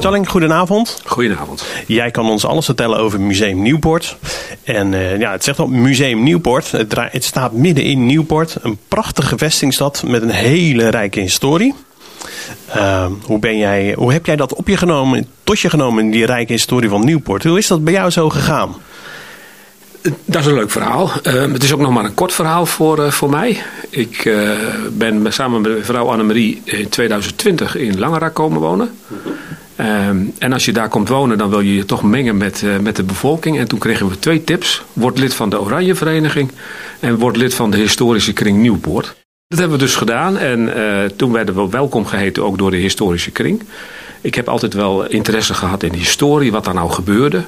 Talling, goedenavond. Goedenavond. Jij kan ons alles vertellen over Museum Nieuwpoort. En uh, ja, het zegt al Museum Nieuwpoort. Het, het, staat midden in Nieuwpoort. Een prachtige vestingstad met een hele rijke historie. Uh, hoe, ben jij, hoe heb jij dat op je genomen, tot je genomen, die rijke historie van Nieuwpoort? Hoe is dat bij jou zo gegaan? Dat is een leuk verhaal. Uh, het is ook nog maar een kort verhaal voor, uh, voor mij. Ik uh, ben samen met mevrouw Annemarie in 2020 in Langerak komen wonen. Um, en als je daar komt wonen, dan wil je je toch mengen met, met de bevolking. En toen kregen we twee tips. Word lid van de Oranje Vereniging en word lid van de historische kring Nieuwpoort. Dat hebben we dus gedaan en toen werden we welkom geheten ook door de historische kring. Ik heb altijd wel interesse gehad in historie, wat daar nou gebeurde.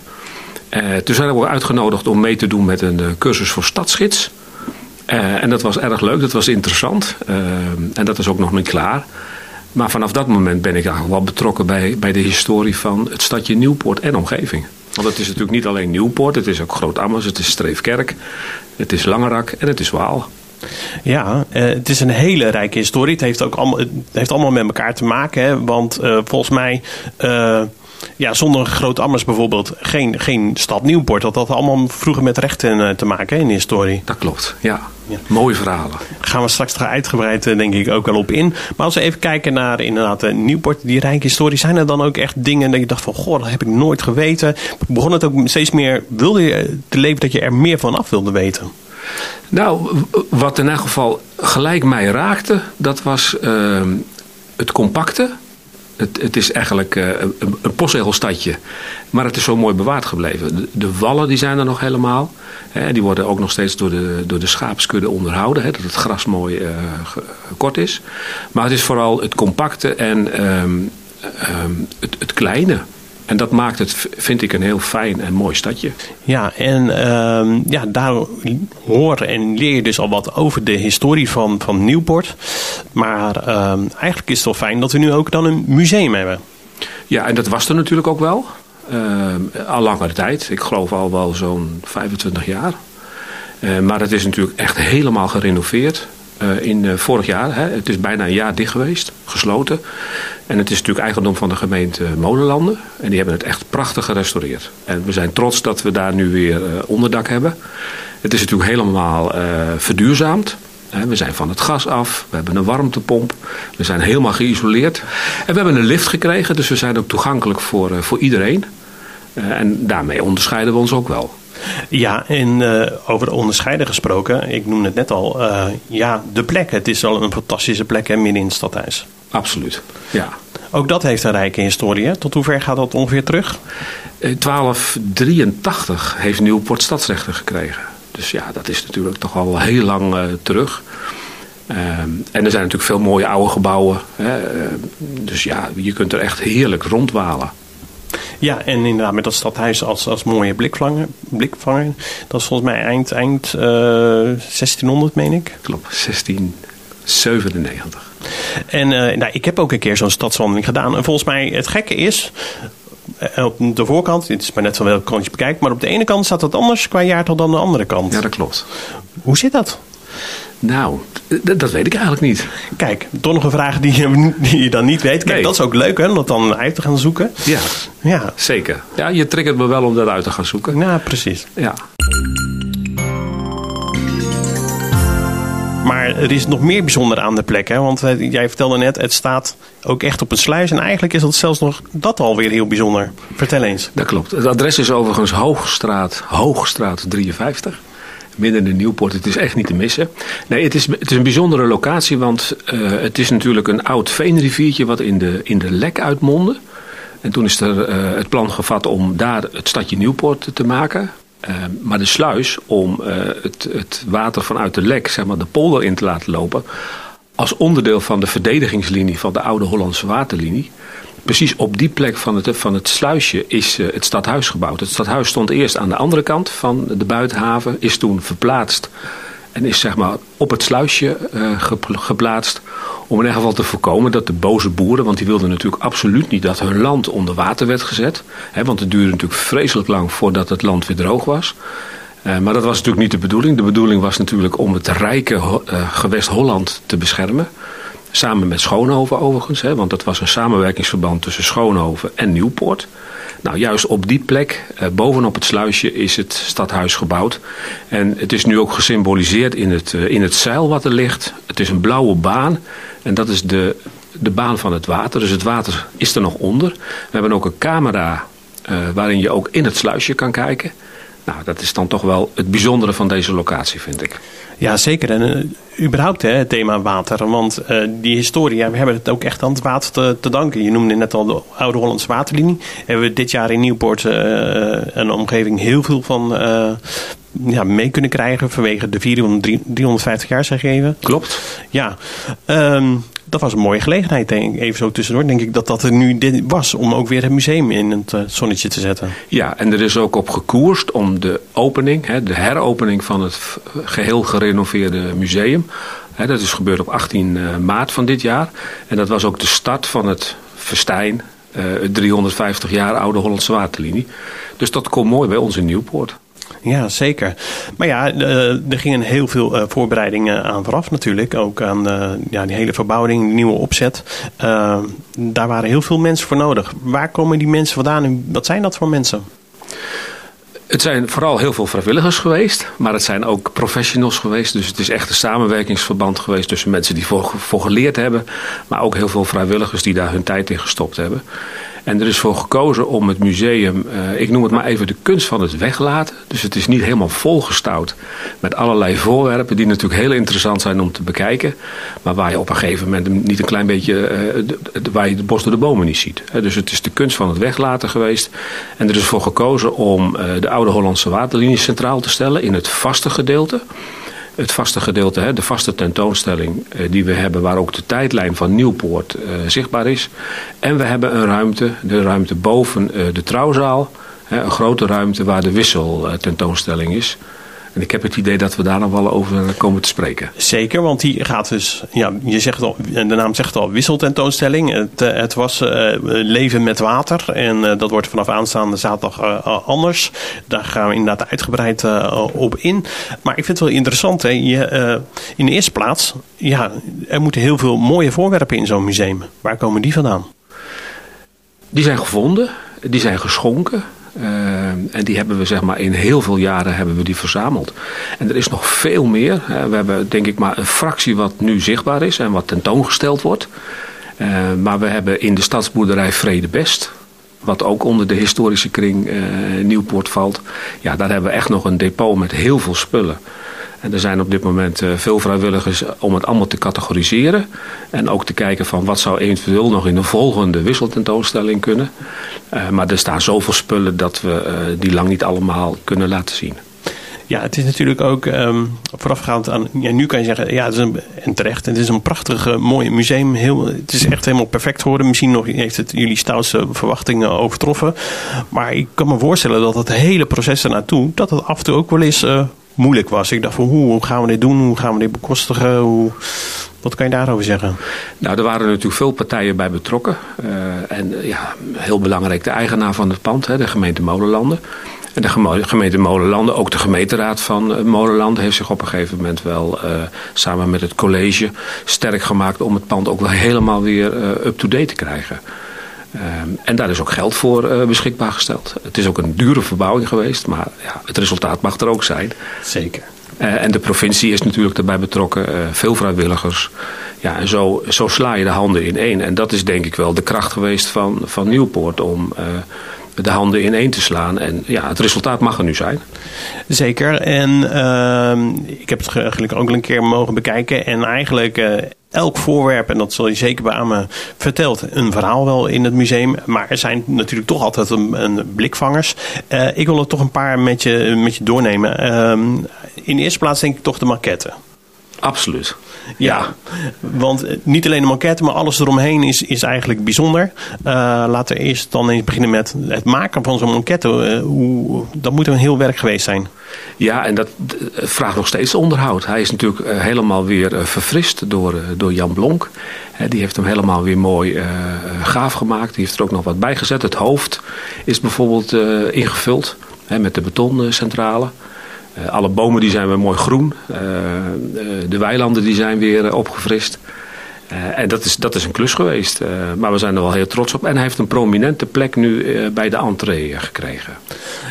Toen zijn we uitgenodigd om mee te doen met een uh, cursus voor stadsgids. Uh, en dat was erg leuk, dat was interessant. en dat is ook nog niet klaar. Maar vanaf dat moment ben ik eigenlijk wel betrokken bij, bij de historie van het stadje Nieuwpoort en omgeving. Want het is natuurlijk niet alleen Nieuwpoort, het is ook Groot-Ammers, het is Streefkerk, het is Langerak en het is Waal. Ja, het is een hele rijke historie. Het heeft ook allemaal, het heeft allemaal met elkaar te maken. Hè? Want volgens mij ja, zonder Groot Ammers bijvoorbeeld geen, geen stad Nieuwpoort. Dat had allemaal vroeger met rechten eh, te maken in de historie. Dat klopt, ja. ja. Mooie verhalen. Gaan we straks uitgebreid eh, denk ik ook wel op in. Maar als we even kijken naar inderdaad eh, Nieuwpoort, die rijke historie. Zijn er dan ook echt dingen dat je dacht van, goh, dat heb ik nooit geweten. Begon het ook steeds meer, wilde je te leven dat je er meer van af wilde weten? Nou, wat in elk geval gelijk mij raakte, dat was uh, het compacte het, het is eigenlijk uh, een, een postzegelstadje. Maar het is zo mooi bewaard gebleven. De, wallen die zijn er nog helemaal. Hè, die worden ook nog steeds door de, door de schaapskudde onderhouden. Hè, dat het gras mooi uh, kort is. Maar het is vooral het compacte en um, um, het, het kleine. En dat maakt het, vind ik, een heel fijn en mooi stadje. Ja, en uh, ja, daar hoor en leer je dus al wat over de historie van, van Nieuwpoort. Maar uh, eigenlijk is het wel fijn dat we nu ook dan een museum hebben. Ja, en dat was er natuurlijk ook wel. Uh, al langere tijd. Ik geloof al wel zo'n 25 jaar. Uh, maar het is natuurlijk echt helemaal gerenoveerd. Uh, in uh, vorig jaar. Hè. Het is bijna een jaar dicht geweest, gesloten. En het is natuurlijk eigendom van de gemeente Molenlanden. En die hebben het echt prachtig gerestaureerd. En we zijn trots dat we daar nu weer uh, onderdak hebben. Het is natuurlijk helemaal verduurzaamd. We zijn van het gas af, we hebben een warmtepomp, we zijn helemaal geïsoleerd. En we hebben een lift gekregen, dus we zijn ook toegankelijk voor, voor iedereen. En daarmee onderscheiden we ons ook wel. Ja, en uh, over onderscheiden gesproken, ik noemde het net al, uh, ja, de plek. Het is al een fantastische plek hè, midden in het stadhuis. Absoluut, ja. Ook dat heeft een rijke historie. Hè? Tot hoever gaat dat ongeveer terug? In 1283 heeft Nieuwpoort stadsrechten gekregen. Dus ja, dat is natuurlijk toch al heel lang uh, terug. Uh, en er zijn natuurlijk veel mooie oude gebouwen. Hè? dus ja, je kunt er echt heerlijk rondwalen. Ja, en inderdaad met dat stadhuis als, als mooie blikvanger, blikvanger. Dat is volgens mij eind, eind uh, 1600, meen ik. Klopt, 1697. En uh, nou, ik heb ook een keer zo'n stadswandeling gedaan. En volgens mij, het gekke is, op de voorkant, het is maar net van welke kant je bekijkt, maar op de ene kant staat het anders qua jaartal dan de andere kant. Ja, dat klopt. Hoe zit dat? Nou, dat weet ik eigenlijk niet. Kijk, toch nog een vraag die je, die je dan niet weet. Kijk, nee. dat is ook leuk hè, om dat dan uit te gaan zoeken. Ja, ja, zeker. Ja, je triggert me wel om dat uit te gaan zoeken. Ja, precies. Ja. Maar er is nog meer bijzonder aan de plek. Hè? Want jij vertelde net, het staat ook echt op een sluis. En eigenlijk is dat zelfs nog dat alweer heel bijzonder. Vertel eens. Dat klopt. Het adres is overigens Hoogstraat, Hoogstraat 53 midden in Nieuwpoort. Het is echt niet te missen. Nee, het is, het is een bijzondere locatie, want uh, het is natuurlijk een oud veenriviertje wat in de, in de lek uitmondde. En toen is er uh, het plan gevat om daar het stadje Nieuwpoort te maken. Uh, maar de sluis om het, het water vanuit de lek, zeg maar de polder in te laten lopen... als onderdeel van de verdedigingslinie van de oude Hollandse waterlinie precies op die plek van het, van het sluisje is uh, het stadhuis gebouwd. Het stadhuis stond eerst aan de andere kant van de buitenhaven, is toen verplaatst en is zeg maar op het sluisje uh, geplaatst. Om in ieder geval te voorkomen dat de boze boeren, want die wilden natuurlijk absoluut niet dat hun land onder water werd gezet. Hè, want het duurde natuurlijk vreselijk lang voordat het land weer droog was. Uh, maar dat was natuurlijk niet de bedoeling. De bedoeling was natuurlijk om het rijke gewest Holland te beschermen. Samen met Schoonhoven overigens, hè, want dat was een samenwerkingsverband tussen Schoonhoven en Nieuwpoort. Nou, juist op die plek, eh, bovenop het sluisje, is het stadhuis gebouwd. En het is nu ook gesymboliseerd in het, eh, in het zeil wat er ligt. Het is een blauwe baan en dat is de, de baan van het water. Dus het water is er nog onder. We hebben ook een camera eh, waarin je ook in het sluisje kan kijken. Nou, dat is dan toch wel het bijzondere van deze locatie, vind ik. Ja, zeker. En uh, überhaupt hè, het thema water. Want uh, die historie, ja, we hebben het ook echt aan het water te, te, danken. Je noemde net al de Oude Hollandse Waterlinie. Hebben we dit jaar in Nieuwpoort uh, een omgeving heel veel van ja, mee kunnen krijgen vanwege de 400, 350 jaar, zeg je even. Klopt. Ja. Um, dat was een mooie gelegenheid, denk ik. Even zo tussendoor, denk ik dat dat er nu dit was. Om ook weer het museum in het uh, zonnetje te zetten. Ja, en er is ook op gekoerst om de opening, hè, de heropening van het geheel gerenoveerde museum. Hè, dat is gebeurd op 18 uh, maart van dit jaar. En dat was ook de start van het festijn, uh, het 350 jaar oude Hollandse waterlinie. Dus dat komt mooi bij ons in Nieuwpoort. Ja, zeker. Maar ja, er gingen heel veel uh, voorbereidingen aan vooraf natuurlijk. Ook aan ja, die hele verbouwing, nieuwe opzet. Daar waren heel veel mensen voor nodig. Waar komen die mensen vandaan en wat zijn dat voor mensen? Het zijn vooral heel veel vrijwilligers geweest, maar het zijn ook professionals geweest. Dus het is echt een samenwerkingsverband geweest tussen mensen die voor, voor geleerd hebben, maar ook heel veel vrijwilligers die daar hun tijd in gestopt hebben. En er is voor gekozen om het museum, uh, ik noem het maar even de kunst van het weglaten. Dus het is niet helemaal volgestouwd met allerlei voorwerpen die natuurlijk heel interessant zijn om te bekijken. Maar waar je op een gegeven moment niet een klein beetje, de, waar je de bos door de bomen niet ziet. Dus het is de kunst van het weglaten geweest. En er is voor gekozen om uh, de oude Hollandse waterlinie centraal te stellen in het vaste gedeelte het vaste gedeelte, de vaste tentoonstelling die we hebben, waar ook de tijdlijn van Nieuwpoort zichtbaar is. En we hebben een ruimte, de ruimte boven de trouwzaal, een grote ruimte waar de wisseltentoonstelling is. En ik heb het idee dat we daar nog wel over komen te spreken. Zeker, want die gaat dus, ja, je zegt al, de naam zegt al, wisseltentoonstelling. Het, het was uh, leven met water en uh, dat wordt vanaf aanstaande zaterdag uh, anders. Daar gaan we inderdaad uitgebreid op in. Maar ik vind het wel interessant, hè. Je, in de eerste plaats, ja, er moeten heel veel mooie voorwerpen in zo'n museum. Waar komen die vandaan? Die zijn gevonden, die zijn geschonken. Uh, en die hebben we zeg maar in heel veel jaren hebben we die verzameld. En er is nog veel meer. We hebben denk ik maar een fractie wat nu zichtbaar is en wat tentoongesteld wordt. Uh, maar we hebben in de stadsboerderij Vredebest, wat ook onder de historische kring Nieuwpoort valt. Ja, daar hebben we echt nog een depot met heel veel spullen. En er zijn op dit moment veel vrijwilligers om het allemaal te categoriseren. En ook te kijken van wat zou eventueel nog in de volgende wisseltentoonstelling kunnen. Uh, maar er staan zoveel spullen dat we uh, die lang niet allemaal kunnen laten zien. Ja, het is natuurlijk ook um, voorafgaand aan. Ja, nu kan je zeggen, ja, het is een, en terecht. Het is een prachtig, uh, mooi museum. Heel, het is echt helemaal perfect geworden. Misschien nog heeft het jullie stoutste verwachtingen overtroffen. Maar ik kan me voorstellen dat het hele proces ernaartoe, dat het af en toe ook wel eens moeilijk was. Ik dacht van hoe, gaan we dit doen? Hoe gaan we dit bekostigen? Hoe, wat kan je daarover zeggen? Nou, er waren natuurlijk veel partijen bij betrokken. Uh, en ja, heel belangrijk de eigenaar van het pand, hè, de gemeente Molenlanden. En de gemeente Molenlanden, ook de gemeenteraad van uh, Molenlanden... heeft zich op een gegeven moment wel samen met het college sterk gemaakt... om het pand ook wel helemaal weer up-to-date te krijgen. Um, en daar is ook geld voor uh, beschikbaar gesteld. Het is ook een dure verbouwing geweest, maar ja, het resultaat mag er ook zijn. Zeker. Uh, en de provincie is natuurlijk daarbij betrokken, uh, veel vrijwilligers. Ja, en zo, zo sla je de handen in één. En dat is denk ik wel de kracht geweest van, van Nieuwpoort om de handen in één te slaan. En ja, het resultaat mag er nu zijn. Zeker. En uh, ik heb het eigenlijk ook een keer mogen bekijken. En eigenlijk uh, elk voorwerp, en dat zal je zeker beamen, vertelt een verhaal wel in het museum. Maar er zijn natuurlijk toch altijd een, blikvangers. Uh, ik wil er toch een paar met je, met je doornemen. Uh, in de eerste plaats denk ik toch de maquette. Absoluut. Ja, want niet alleen de maquette, maar alles eromheen is, is eigenlijk bijzonder. Uh, laten we eerst dan eens beginnen met het maken van zo'n maquette. Uh, hoe, dat moet een heel werk geweest zijn. Ja, en dat vraagt nog steeds onderhoud. Hij is natuurlijk helemaal weer verfrist door, door Jan Blonk. die heeft hem helemaal weer mooi gaaf gemaakt. Die heeft er ook nog wat bij gezet. Het hoofd is bijvoorbeeld ingevuld met de betoncentrale. Uh, alle bomen die zijn weer mooi groen. Uh, de weilanden die zijn weer opgefrist. Uh, en dat is, dat is een klus geweest. Uh, maar we zijn er wel heel trots op. En hij heeft een prominente plek nu uh, bij de entree gekregen.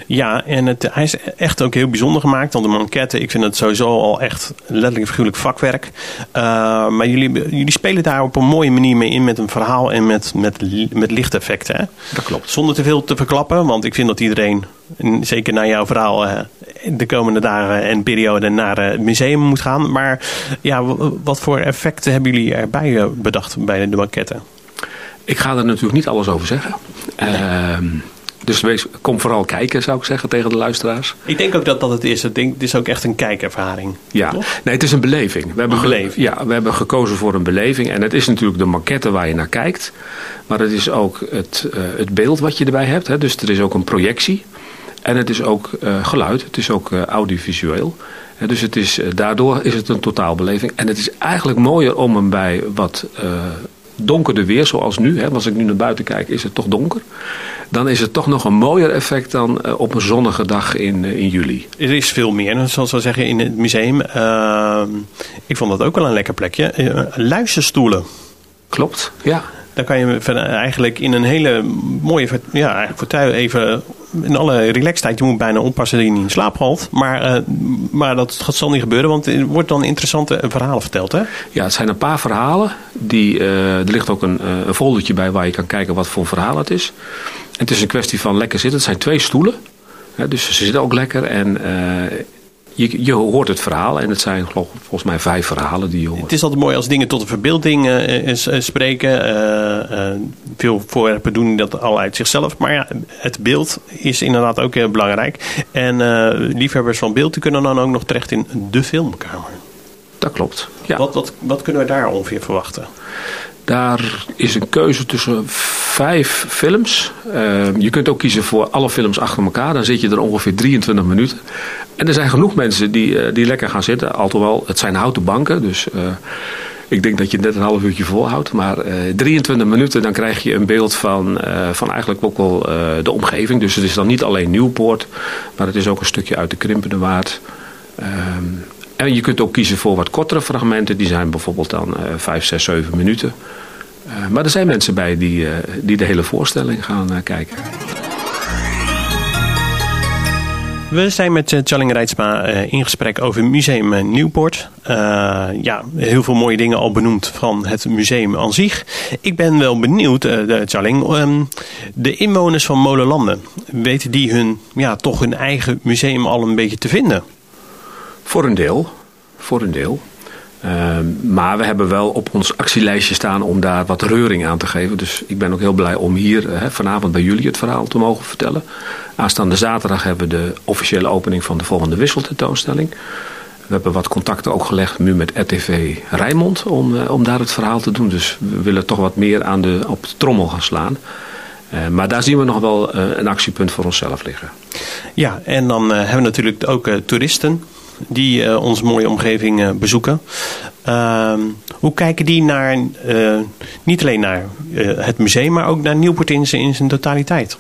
Ja, en het, hij is echt ook heel bijzonder gemaakt. Want de manquette, ik vind het sowieso al echt letterlijk figuurlijk vakwerk. maar jullie, jullie spelen daar op een mooie manier mee in met een verhaal en met, met, met lichteffecten. Hè? Dat klopt. Zonder te veel te verklappen, want ik vind dat iedereen, zeker naar jouw verhaal, de komende dagen en periode naar het museum moet gaan. Maar ja, wat voor effecten hebben jullie erbij bedacht bij de banketten? Ik ga er natuurlijk niet alles over zeggen. Ehm, dus wees, kom vooral kijken, zou ik zeggen, tegen de luisteraars. Ik denk ook dat dat het is. Ik denk, het is ook echt een kijkervaring. Ja, nee, het is een beleving. We hebben, beleving. Ja, we hebben gekozen voor een beleving. En het is natuurlijk de maquette waar je naar kijkt. Maar het is ook het, uh, het beeld wat je erbij hebt. Hè. Dus er is ook een projectie. En het is ook uh, geluid. Het is ook uh, audiovisueel. dus het is, daardoor is het een totaalbeleving. En het is eigenlijk mooier om hem bij wat donkerder weer, zoals nu. Hè, als ik nu naar buiten kijk, is het toch donker. Dan is het toch nog een mooier effect dan uh, op een zonnige dag in, uh, in juli. Er is veel meer, zoals we zeggen, in het museum. Uh, ik vond dat ook wel een lekker plekje. luisterstoelen. Klopt, ja. Dan kan je eigenlijk in een hele mooie ja, fortuin even in alle relaxedheid. Je moet bijna oppassen dat je niet in slaap valt. Maar, uh, maar dat, dat zal niet gebeuren, want er wordt dan interessante verhalen verteld. Hè? Ja, het zijn een paar verhalen. Die, uh, er ligt ook een, foldertje bij waar je kan kijken wat voor verhaal het is. En het is een kwestie van lekker zitten. Het zijn twee stoelen. dus ze zitten ook lekker. En je, je hoort het verhaal en het zijn volgens mij vijf verhalen die je hoort. Het is altijd mooi als dingen tot de verbeelding uh, spreken. Uh, veel voorwerpen doen dat al uit zichzelf. Maar ja, het beeld is inderdaad ook heel belangrijk. En liefhebbers van beeld die kunnen dan ook nog terecht in de filmkamer. Dat klopt. Ja. Wat, wat, wat kunnen we daar ongeveer verwachten? Daar is een keuze tussen vijf films. Uh, je kunt ook kiezen voor alle films achter elkaar. Dan zit je er ongeveer 23 minuten. En er zijn genoeg mensen die, uh, die lekker gaan zitten. Alhoewel, het zijn houten banken. Dus uh, ik denk dat je net een half uurtje volhoudt. Maar 23 minuten, dan krijg je een beeld van, van eigenlijk ook wel de omgeving. Dus het is dan niet alleen Nieuwpoort. Maar het is ook een stukje uit de Krimpende Waard. Ehm, en je kunt ook kiezen voor wat kortere fragmenten. Die zijn bijvoorbeeld dan uh, 5, 6, 7 minuten. Uh, maar er zijn mensen bij die, uh, die de hele voorstelling gaan uh, kijken. We zijn met uh, Challing Rijtsma in gesprek over Museum Nieuwpoort. ja, heel veel mooie dingen al benoemd van het museum aan zich. Ik ben wel benieuwd, Challing, um, de inwoners van Molenlanden, weten die hun, ja, toch hun eigen museum al een beetje te vinden? Voor een deel. Voor een deel. Uh, maar we hebben wel op ons actielijstje staan om daar wat reuring aan te geven. Dus ik ben ook heel blij om hier vanavond bij jullie het verhaal te mogen vertellen. Aanstaande zaterdag hebben we de officiële opening van de volgende wisseltentoonstelling. We hebben wat contacten ook gelegd nu met RTV Rijnmond om, uh, om daar het verhaal te doen. Dus we willen toch wat meer aan de, op de trommel gaan slaan. Uh, maar daar zien we nog wel uh, een actiepunt voor onszelf liggen. Ja, en dan hebben we natuurlijk ook toeristen die uh, onze mooie omgeving uh, bezoeken. Uh, hoe kijken die naar, uh, niet alleen naar het museum, maar ook naar Nieuwpoort in zijn, in zijn totaliteit?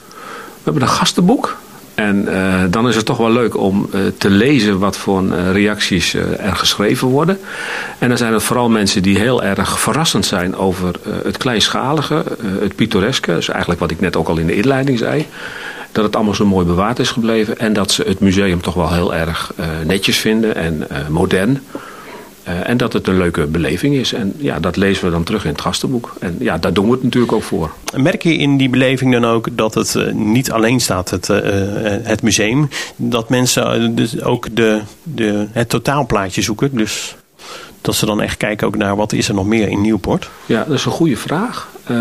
We hebben een gastenboek. En dan is het toch wel leuk om te lezen wat voor reacties er geschreven worden. En dan zijn het vooral mensen die heel erg verrassend zijn over het kleinschalige, het pittoreske. Dus eigenlijk wat ik net ook al in de inleiding zei dat het allemaal zo mooi bewaard is gebleven. En dat ze het museum toch wel heel erg uh, netjes vinden en uh, modern. Uh, en dat het een leuke beleving is. En ja, dat lezen we dan terug in het gastenboek. En ja, daar doen we het natuurlijk ook voor. Merk je in die beleving dan ook dat het niet alleen staat, het, het museum. Dat mensen dus ook de, de, het totaalplaatje zoeken. Dus dat ze dan echt kijken ook naar wat is er nog meer in Nieuwpoort? Ja, dat is een goede vraag. Uh,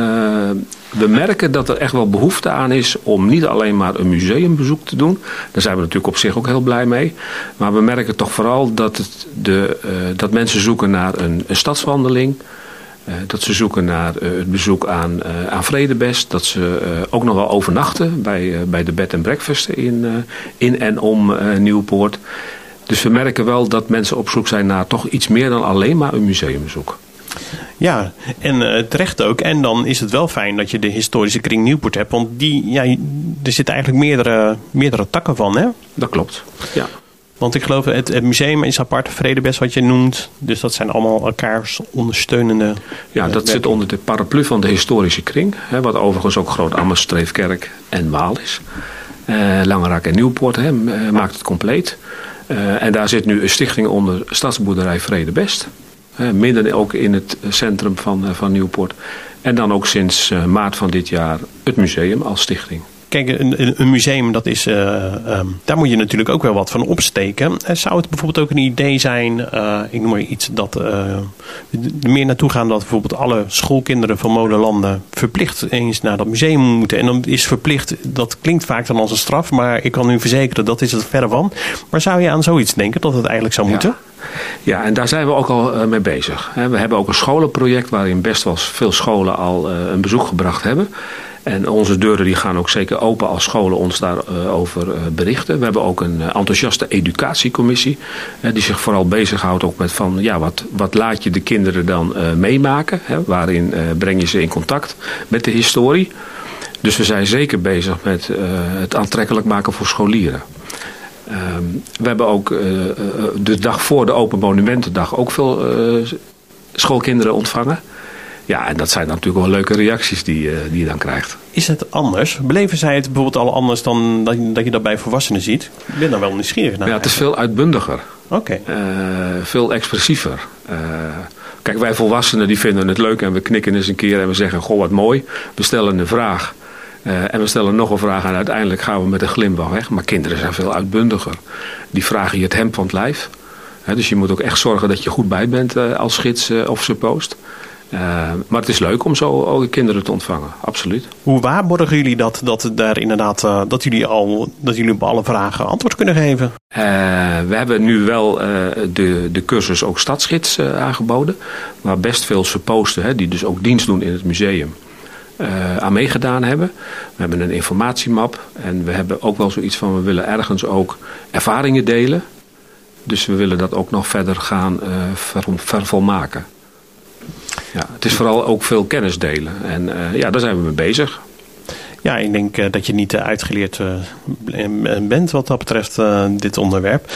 we merken dat er echt wel behoefte aan is om niet alleen maar een museumbezoek te doen. Daar zijn we natuurlijk op zich ook heel blij mee. Maar we merken toch vooral dat, het de, uh, dat mensen zoeken naar een, een stadswandeling. Uh, dat ze zoeken naar het bezoek aan, aan Vredebest. Dat ze ook nog wel overnachten bij, bij de bed and breakfast in, in en om Nieuwpoort. Dus we merken wel dat mensen op zoek zijn naar toch iets meer dan alleen maar een museumbezoek. Ja, en uh, terecht ook. En dan is het wel fijn dat je de historische kring Nieuwpoort hebt. Want die, ja, er zitten eigenlijk meerdere, meerdere takken van, hè? Dat klopt, ja. Want ik geloof, het, het museum is apart, Vredebest wat je noemt. Dus dat zijn allemaal elkaars ondersteunende... Ja, dat zit onder de paraplu van de historische kring. Hè, wat overigens ook Groot Ammers, Streefkerk en Waal is. Uh, Langerak en Nieuwpoort hè, maakt het compleet. Uh, en daar zit nu een stichting onder Stadsboerderij Vredebest. Uh, midden ook in het centrum van, van Nieuwpoort. En dan ook sinds maart van dit jaar het museum als stichting. Kijk, een, een, museum, dat is, uh, um, daar moet je natuurlijk ook wel wat van opsteken. En zou het bijvoorbeeld ook een idee zijn, uh, ik noem maar iets, dat er meer naartoe gaan dat bijvoorbeeld alle schoolkinderen van modelanden verplicht eens naar dat museum moeten. En dan is verplicht, dat klinkt vaak dan als een straf, maar ik kan u verzekeren dat is het verre van. Maar zou je aan zoiets denken dat het eigenlijk zou moeten? Ja, en daar zijn we ook al mee bezig. We hebben ook een scholenproject waarin best wel veel scholen al een bezoek gebracht hebben. En onze deuren die gaan ook zeker open als scholen ons daarover uh, berichten. We hebben ook een uh, enthousiaste educatiecommissie. Die zich vooral bezighoudt ook met van ja, wat, wat laat je de kinderen dan meemaken. Waarin breng je ze in contact met de historie. Dus we zijn zeker bezig met het aantrekkelijk maken voor scholieren. Ehm, we hebben ook de dag voor de Open Monumentendag ook veel schoolkinderen ontvangen. Ja, en dat zijn natuurlijk wel leuke reacties die, uh, die je dan krijgt. Is het anders? Beleven zij het bijvoorbeeld al anders dan dat, je dat bij volwassenen ziet? Ik ben dan wel nieuwsgierig naar. Ja, het is veel uitbundiger. Oké. Okay. Uh, veel expressiever. Uh, kijk, wij volwassenen die vinden het leuk en we knikken eens een keer en we zeggen, goh wat mooi. We stellen een vraag. en we stellen nog een vraag en uiteindelijk gaan we met een glimlach weg. Maar kinderen zijn veel uitbundiger. Die vragen je het hemd van het lijf. dus je moet ook echt zorgen dat je goed bij bent als gids of suppost. Uh, maar het is leuk om zo ook kinderen te ontvangen, absoluut. Hoe waarborgen jullie dat, dat, daar inderdaad, uh, dat, jullie al, dat jullie op alle vragen antwoord kunnen geven? Uh, we hebben nu wel de, de cursus ook stadsgids aangeboden. Waar best veel supposten, hè, die dus ook dienst doen in het museum, aan meegedaan hebben. We hebben een informatiemap en we hebben ook wel zoiets van we willen ergens ook ervaringen delen. Dus we willen dat ook nog verder gaan ver, vervolmaken. Ja, het is vooral ook veel kennis delen. En uh, ja, daar zijn we mee bezig. Ja, ik denk uh, dat je niet uh, uitgeleerd bent wat dat betreft dit onderwerp.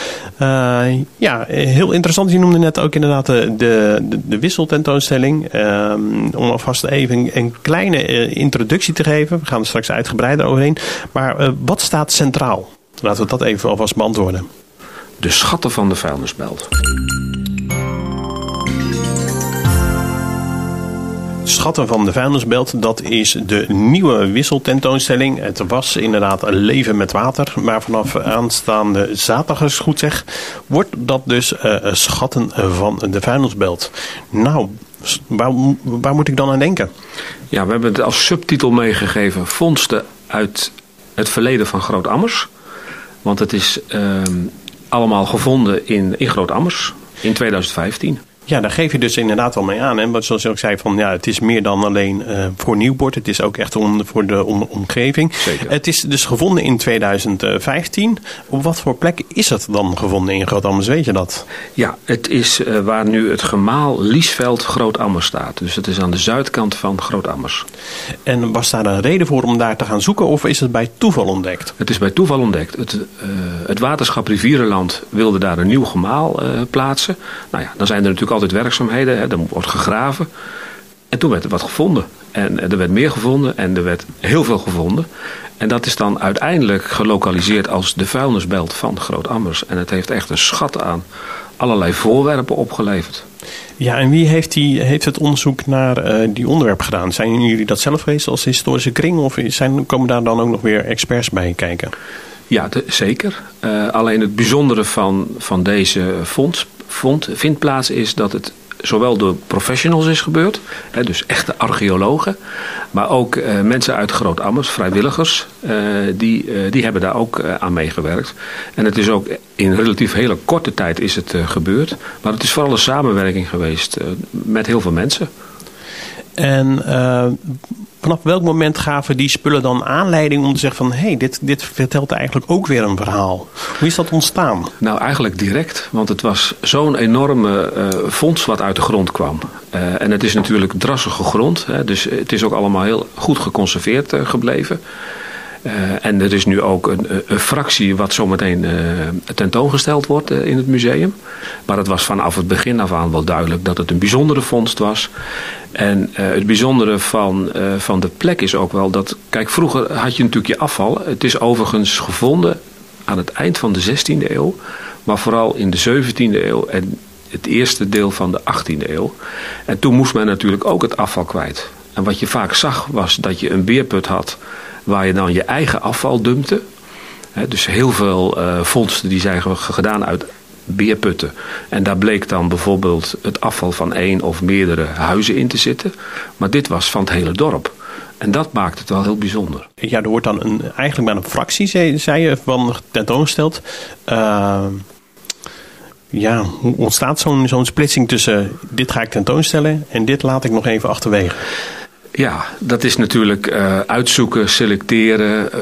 ja, heel interessant. Je noemde net ook inderdaad de, de, de wisseltentoonstelling. Ehm, om alvast even een kleine introductie te geven. We gaan er straks uitgebreider overheen. Maar wat staat centraal? Laten we dat even alvast beantwoorden. De schatten van de vuilnisbelt. Schatten van de vuilnisbelt, dat is de nieuwe wisseltentoonstelling. Het was inderdaad een leven met water, maar vanaf aanstaande zaterdag, als goed zeg, wordt dat dus uh, Schatten van de vuilnisbelt. Nou, waar, waar moet ik dan aan denken? Ja, we hebben het als subtitel meegegeven, vondsten uit het verleden van Groot Ammers. Want het is uh, allemaal gevonden in, in Groot Ammers in 2015. Ja, daar geef je dus inderdaad al mee aan. Hè? Want zoals ik zei, van, ja, het is meer dan alleen uh, voor Nieuwpoort. Het is ook echt om, voor de om, omgeving. Zeker. Het is dus gevonden in 2015. Op wat voor plek is het dan gevonden in Groot-Ammers? Weet je dat? Ja, het is uh, waar nu het gemaal Liesveld Groot-Ammers staat. Dus het is aan de zuidkant van Groot-Ammers. En was daar een reden voor om daar te gaan zoeken? Of is het bij toeval ontdekt? Het is bij toeval ontdekt. Het, uh, het waterschap Rivierenland wilde daar een nieuw gemaal plaatsen. Nou ja, dan zijn er natuurlijk altijd werkzaamheden. Hè, er wordt gegraven. En toen werd er wat gevonden. En er werd meer gevonden en er werd heel veel gevonden. En dat is dan uiteindelijk gelokaliseerd als de vuilnisbelt van Groot Ammers. En het heeft echt een schat aan allerlei voorwerpen opgeleverd. Ja, en wie heeft, die, heeft het onderzoek naar uh, die onderwerp gedaan? Zijn jullie dat zelf geweest als historische kring? Of zijn, komen daar dan ook nog weer experts bij kijken? Ja, de, zeker. Uh, alleen het bijzondere van, van deze fonds vond, vindt plaats is dat het zowel door professionals is gebeurd, hè, dus echte archeologen, maar ook uh, mensen uit Groot-Ammers, vrijwilligers, uh, die, uh, die hebben daar ook aan meegewerkt. En het is ook in relatief hele korte tijd is het gebeurd, maar het is vooral een samenwerking geweest met heel veel mensen. En vanaf welk moment gaven die spullen dan aanleiding om te zeggen van... hé, hey, dit, dit vertelt eigenlijk ook weer een verhaal. Hoe is dat ontstaan? Nou, eigenlijk direct. Want het was zo'n enorme uh, fonds wat uit de grond kwam. Uh, en het is natuurlijk drassige grond. Hè, dus het is ook allemaal heel goed geconserveerd gebleven. en er is nu ook een, een fractie wat zometeen tentoongesteld wordt in het museum. Maar het was vanaf het begin af aan wel duidelijk dat het een bijzondere vondst was. En het bijzondere van, van de plek is ook wel dat... Kijk, vroeger had je natuurlijk je afval. Het is overigens gevonden aan het eind van de 16e eeuw. Maar vooral in de 17e eeuw en het eerste deel van de 18e eeuw. En toen moest men natuurlijk ook het afval kwijt. En wat je vaak zag was dat je een beerput had waar je dan je eigen afval dumpte. dus heel veel uh, vondsten die zijn gedaan uit beerputten. En daar bleek dan bijvoorbeeld het afval van één of meerdere huizen in te zitten. Maar dit was van het hele dorp. En dat maakt het wel heel bijzonder. Ja, er wordt dan een, eigenlijk maar een fractie, zei, je, van tentoongesteld. Uh, ja, hoe ontstaat zo'n zo'n splitsing tussen dit ga ik tentoonstellen en dit laat ik nog even achterwege? Ja, dat is natuurlijk uh, uitzoeken, selecteren, uh,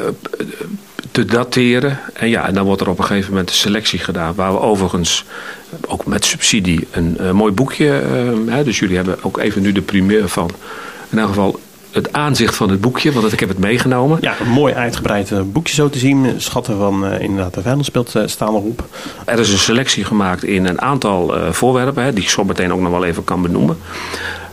te dateren. En ja, en dan wordt er op een gegeven moment een selectie gedaan. Waar we overigens ook met subsidie een uh, mooi boekje. Hè, dus jullie hebben ook even nu de primeur van. In elk geval het aanzicht van het boekje, want ik heb het meegenomen. Ja, een mooi uitgebreid eh, boekje zo te zien. Schatten van uh, inderdaad de Vijandspeld uh, staan erop. Er is een selectie gemaakt in een aantal uh, voorwerpen, hè, die ik zo meteen ook nog wel even kan benoemen.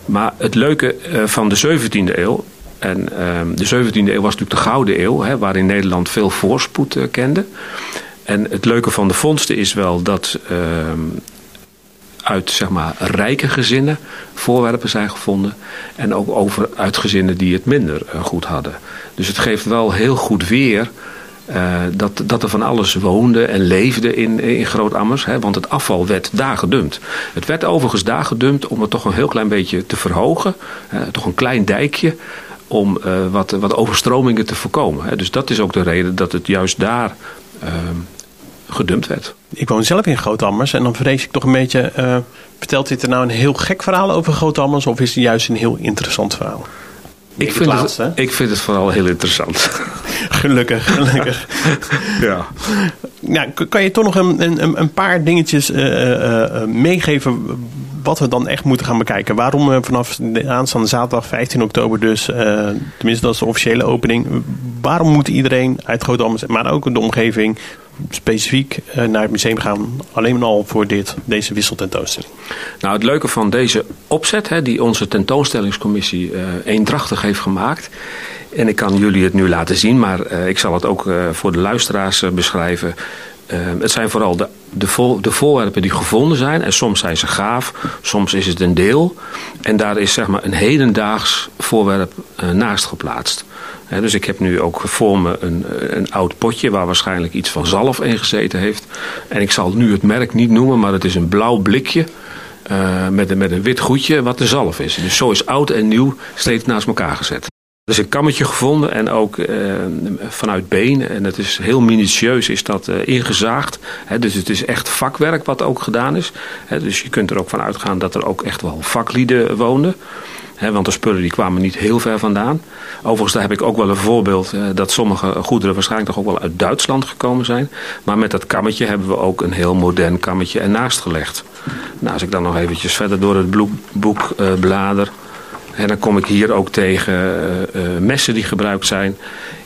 Maar het leuke van de 17e eeuw, en ehm, de 17e eeuw was natuurlijk de Gouden Eeuw, hè, waarin Nederland veel voorspoed kende. En het leuke van de vondsten is wel dat ehm, uit zeg maar, rijke gezinnen voorwerpen zijn gevonden. En ook over uit gezinnen die het minder eh, goed hadden. Dus het geeft wel heel goed weer uh, dat, dat er van alles woonde en leefde in, in Groot-Ammers. Want het afval werd daar gedumpt. Het werd overigens daar gedumpt om het toch een heel klein beetje te verhogen. Uh, toch een klein dijkje om uh, wat, wat overstromingen te voorkomen. Hè. Dus dat is ook de reden dat het juist daar ehm, gedumpt werd. Ik woon zelf in Grootammers en dan vrees ik toch een beetje... Uh, vertelt dit er nou een heel gek verhaal over Grootammers... of is het juist een heel interessant verhaal? Ik vind, het, ik vind het vooral heel interessant. gelukkig, gelukkig. ja. Kan je toch nog een, een, een paar dingetjes uh, uh, meegeven wat we dan echt moeten gaan bekijken? Waarom we vanaf de aanstaande zaterdag 15 oktober dus, tenminste dat is de officiële opening, waarom moet iedereen uit Groot maar ook de omgeving, specifiek naar het museum gaan, alleen al voor dit, deze wisseltentoonstelling? Nou, het leuke van deze opzet, hè, die onze tentoonstellingscommissie uh, eendrachtig heeft gemaakt. En ik kan jullie het nu laten zien, maar uh, ik zal het ook voor de luisteraars beschrijven. het zijn vooral de, de, de, voorwerpen die gevonden zijn. En soms zijn ze gaaf, soms is het een deel. En daar is zeg maar een hedendaags voorwerp naast geplaatst dus ik heb nu ook voor me een, een oud potje waar waarschijnlijk iets van zalf in gezeten heeft. En ik zal nu het merk niet noemen, maar het is een blauw blikje. Uh, met, een, met een wit goedje wat de zalf is. Dus zo is oud en nieuw steeds naast elkaar gezet. Er is een kammetje gevonden en ook uh, vanuit been. En het is heel minutieus is dat uh, ingezaagd. Dus het is echt vakwerk wat ook gedaan is. Dus je kunt er ook van uitgaan dat er ook echt wel vaklieden woonden want de spullen die kwamen niet heel ver vandaan. Overigens daar heb ik ook wel een voorbeeld eh, dat sommige goederen waarschijnlijk toch ook wel uit Duitsland gekomen zijn. Maar met dat kammetje hebben we ook een heel modern kammetje ernaast gelegd. Nou, als ik dan nog eventjes verder door het boek blader. En dan kom ik hier ook tegen uh, messen die gebruikt zijn.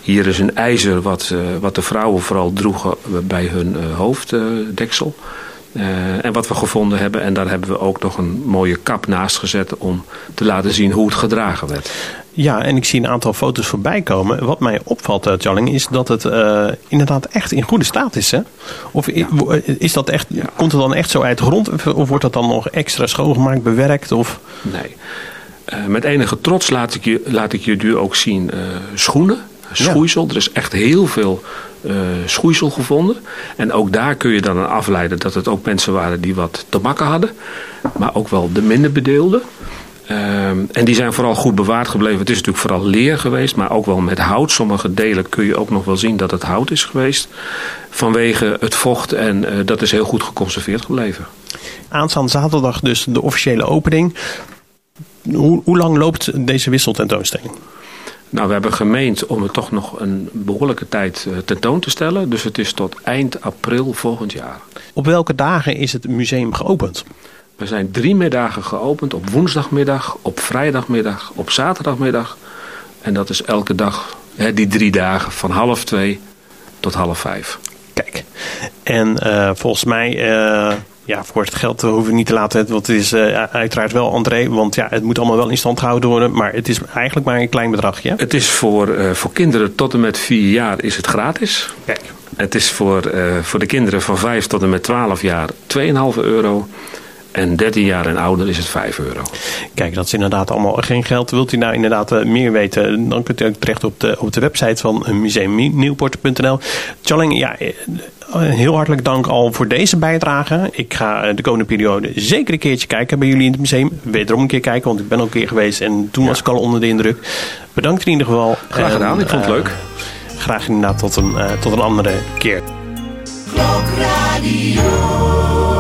Hier is een ijzer wat, wat de vrouwen vooral droegen bij hun hoofddeksel. En wat we gevonden hebben. En daar hebben we ook nog een mooie kap naast gezet om te laten zien hoe het gedragen werd. Ja, en ik zie een aantal foto's voorbij komen. Wat mij opvalt, uh, Jalling, is dat het uh, inderdaad echt in goede staat is. Hè? Of is dat echt, ja. komt het dan echt zo uit de grond? Of wordt dat dan nog extra schoongemaakt, bewerkt? Of? Nee. Met enige trots laat ik je, laat ik je nu ook zien schoenen schoeisel. Er is echt heel veel uh, schoeisel gevonden. En ook daar kun je dan aan afleiden dat het ook mensen waren die wat te makken hadden. Maar ook wel de minder bedeelden. Uh, en die zijn vooral goed bewaard gebleven. Het is natuurlijk vooral leer geweest, maar ook wel met hout. Sommige delen kun je ook nog wel zien dat het hout is geweest. Vanwege het vocht en uh, dat is heel goed geconserveerd gebleven. Aanstaande zaterdag dus de officiële opening. Hoe, hoe lang loopt deze wisseltentoonstelling? Nou, we hebben gemeend om het toch nog een behoorlijke tijd eh, tentoon te stellen. Dus het is tot eind april volgend jaar. Op welke dagen is het museum geopend? We zijn drie middagen geopend. Op woensdagmiddag, op vrijdagmiddag, op zaterdagmiddag. En dat is elke dag Hè, die drie dagen van half twee tot half vijf. Kijk, en uh, volgens mij, uh, ja, voor het geld hoeven we niet te laten, want het is uh, uiteraard wel André, want ja, het moet allemaal wel in stand gehouden worden, maar het is eigenlijk maar een klein bedragje. Het is voor, voor kinderen tot en met vier jaar is het gratis. Kijk. Het is voor, voor de kinderen van 5 tot en met 12 jaar 2,5 euro. En 13 jaar en ouder is het 5 euro. Kijk, dat is inderdaad allemaal geen geld. Wilt u nou inderdaad meer weten, dan kunt u ook terecht op de, op de website van museumnieuwpoort.nl. Tjalling, ja, heel hartelijk dank al voor deze bijdrage. Ik ga de komende periode zeker een keertje kijken bij jullie in het museum. Wederom een keer kijken, want ik ben al een keer geweest en toen was ik al onder de indruk. Bedankt in ieder geval. Graag gedaan, ik vond het leuk. Graag inderdaad tot een, uh, tot een andere keer. Klokradio.